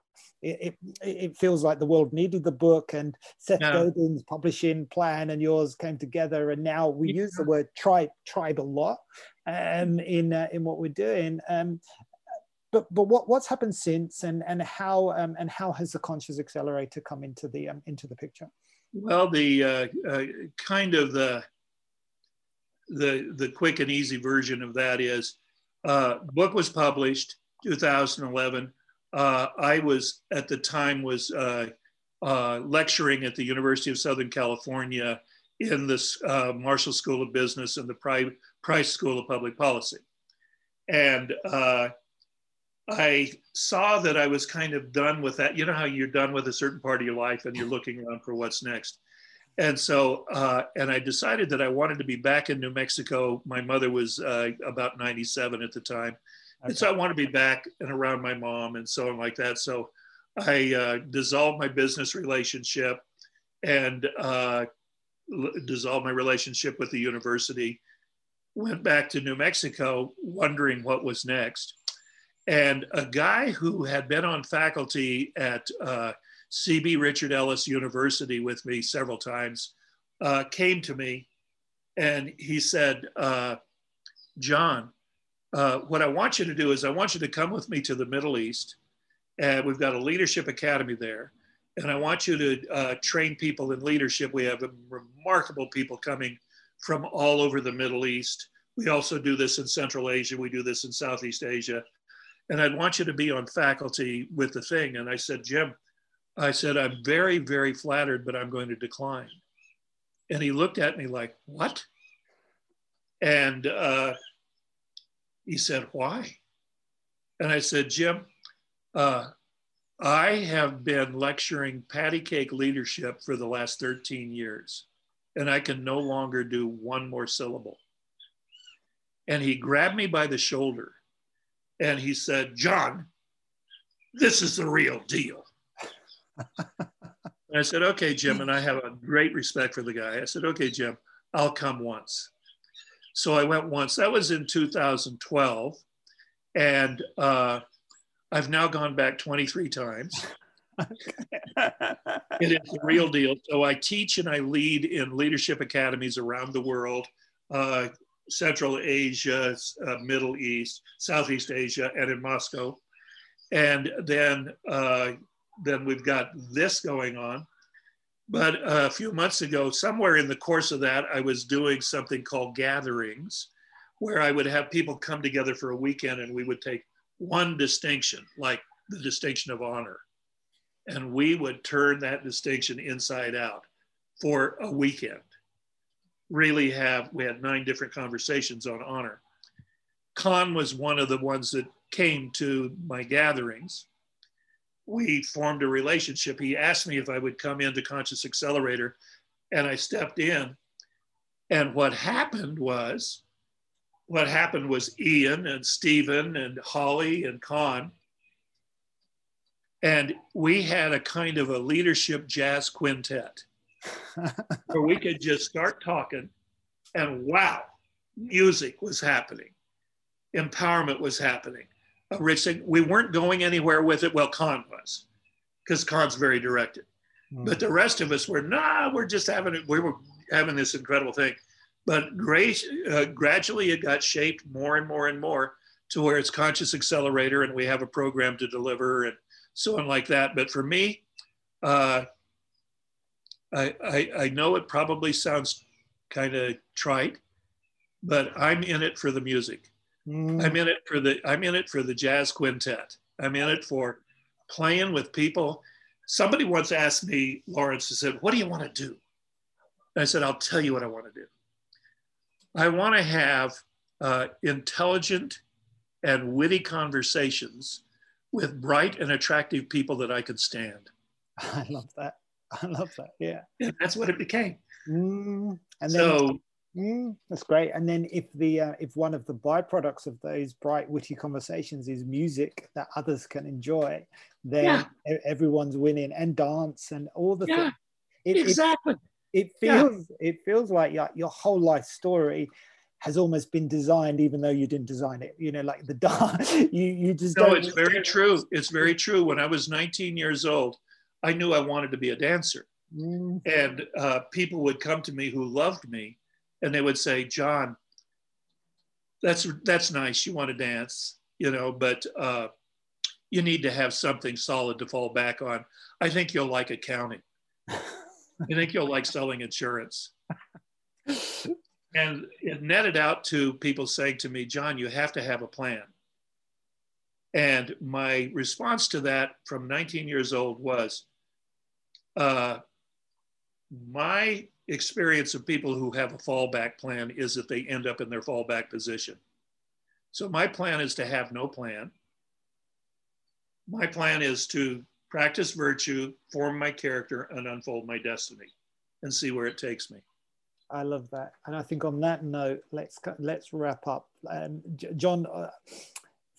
it, it, it, feels like the world needed the book and Seth yeah. Godin's publishing plan and yours came together and now we yeah. use the word tribe tribe a lot um, in uh, in what we're doing um, but but what, what's happened since and and how um, and how has the conscious accelerator come into the um, into the picture well the uh, uh, kind of the the the quick and easy version of that is uh, book was published 2011 uh, I was at the time was uh, uh, lecturing at the University of Southern California in the uh, Marshall School of Business and the Price School of Public Policy. And uh, I saw that I was kind of done with that. You know how you're done with a certain part of your life and you're looking around for what's next. And so, uh, and I decided that I wanted to be back in New Mexico. My mother was about 97 at the time Okay. So I want to be back and around my mom and so on like that. So I uh, dissolved my business relationship and uh, dissolved my relationship with the university. Went back to New Mexico, wondering what was next. And a guy who had been on faculty at uh, CB Richard Ellis University with me several times uh, came to me and he said, uh, John, uh, what I want you to do is I want you to come with me to the Middle East. And we've got a leadership academy there. And I want you to uh, train people in leadership. We have remarkable people coming from all over the Middle East. We also do this in Central Asia. We do this in Southeast Asia. And I'd want you to be on faculty with the thing. And I said, Jim, I said, I'm very, very flattered, but I'm going to decline. And he looked at me like, what? And uh, he said, Why? And I said, Jim, uh, I have been lecturing patty cake leadership for the last 13 years, and I can no longer do one more syllable. And he grabbed me by the shoulder and he said, John, this is the real deal. and I said, okay, Jim. And I have a great respect for the guy. I said, okay, Jim, I'll come once. So I went once. That was in 2012. And uh, I've now gone back 23 times. it is the real deal. So I teach and I lead in leadership academies around the world, uh, Central Asia, uh, Middle East, Southeast Asia, and in Moscow. And then, uh, then we've got this going on. But uh, a few months ago, somewhere in the course of that, I was doing something called gatherings, where I would have people come together for a weekend and we would take one distinction, like the distinction of honor, and we would turn that distinction inside out for a weekend. really have, we had nine different conversations on honor. Con was one of the ones that came to my gatherings. We formed a relationship. He asked me if I would come into Conscious Accelerator, and I stepped in. And what happened was, what happened was Ian and Stephen and Holly and Con and we had a kind of a leadership jazz quintet where we could just start talking and wow, music was happening, empowerment was happening. Rich thing. We weren't going anywhere with it. Well, Con was, because Con's very directed. Mm. But the rest of us were, nah, we're just having it. We were having this incredible thing. But grace, uh, gradually it got shaped more and more and more to where it's conscious accelerator and we have a program to deliver and so on like that. But for me, uh, I, I, I know it probably sounds kind of trite, but I'm in it for the music. Mm. I'm in it for the I'm in it for the jazz quintet. I'm in it for playing with people. Somebody once asked me, Lawrence, said, "What do you want to do?" And I said, "I'll tell you what I want to do. I want to have uh, intelligent and witty conversations with bright and attractive people that I could stand. I love that. I love that. Yeah. And that's what it became. Mm, and then, so mm, that's great. And then if the uh, if one of the byproducts of those bright, witty conversations is music that others can enjoy, then yeah. everyone's winning and dance and all the yeah, things. It, exactly. It, it feels yeah. it feels like your, your whole life story has almost been designed even though you didn't design it you know like the dance you you just no it's very true it's very true when i was 19 years old i knew i wanted to be a dancer mm. and uh, people would come to me who loved me and they would say john that's that's nice. You want to dance you know but uh, you need to have something solid to fall back on. I think you'll like accounting. I think you'll like selling insurance. And it netted out to people saying to me, John, you have to have a plan. And my response to that from 19 years old was uh, my experience of people who have a fallback plan is that they end up in their fallback position. So my plan is to have no plan. My plan is to practice virtue, form my character, and unfold my destiny and see where it takes me. I love that, and I think on that note, let's let's wrap up. Um, John, uh,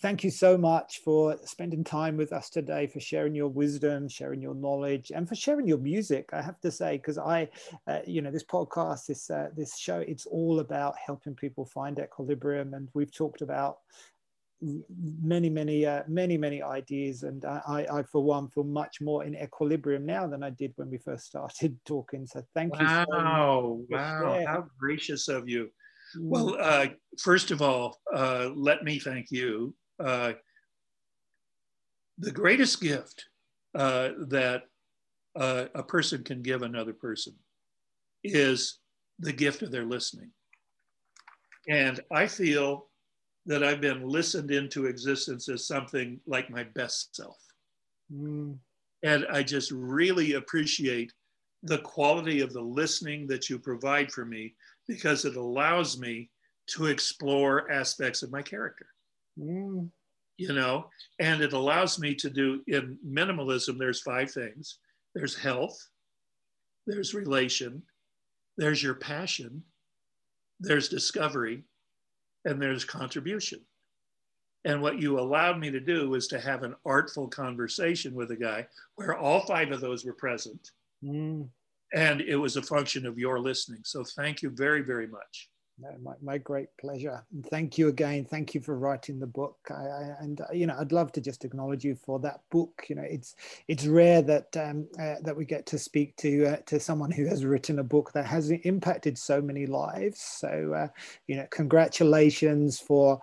thank you so much for spending time with us today, for sharing your wisdom, sharing your knowledge, and for sharing your music. I have to say, because I, uh, you know, this podcast, this uh, this show, it's all about helping people find equilibrium, and we've talked about many, many, uh, many, many ideas. And I, I, for one, feel much more in equilibrium now than I did when we first started talking. So thank wow, you. Wow, so wow, how gracious of you. Mm. Well, uh, first of all, uh, let me thank you. Uh, the greatest gift uh, that uh, a person can give another person is the gift of their listening. And I feel that I've been listened into existence as something like my best self. Mm. And I just really appreciate the quality of the listening that you provide for me because it allows me to explore aspects of my character. Mm. You know, and it allows me to do in minimalism, there's five things there's health, there's relation, there's your passion, there's discovery, and there's contribution. And what you allowed me to do was to have an artful conversation with a guy where all five of those were present. Mm. And it was a function of your listening. So thank you very, very much. No, my, my great pleasure. And thank you again. Thank you for writing the book. I, I, and you know, I'd love to just acknowledge you for that book. You know, it's it's rare that um, uh, that we get to speak to uh, to someone who has written a book that has impacted so many lives. So, uh, you know, congratulations for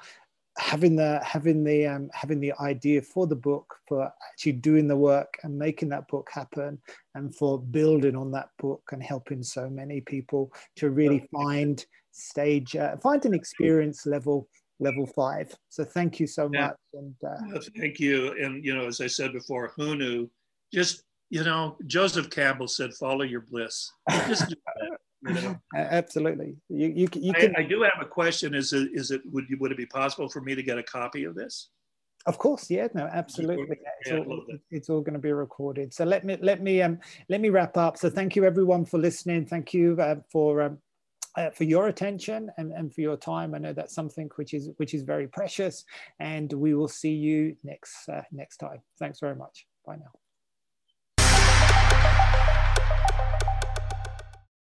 having the having the um, having the idea for the book for actually doing the work and making that book happen and for building on that book and helping so many people to really find stage, uh, find an experience level level five. So thank you so yeah. much. And uh, thank you. And you know, as I said before, who knew? Just you know, Joseph Campbell said, "Follow your bliss." Just Absolutely. You, you, you can. I, I, do have a question. Is it, is it, would you, would it be possible for me to get a copy of this? Of course, yeah, no, absolutely. It's all, it's all going to be recorded. So let me let me um let me wrap up. So thank you everyone for listening. Thank you uh, for um, uh, for your attention and, and for your time. I know that's something which is which is very precious, and we will see you next uh, next time. Thanks very much. Bye now.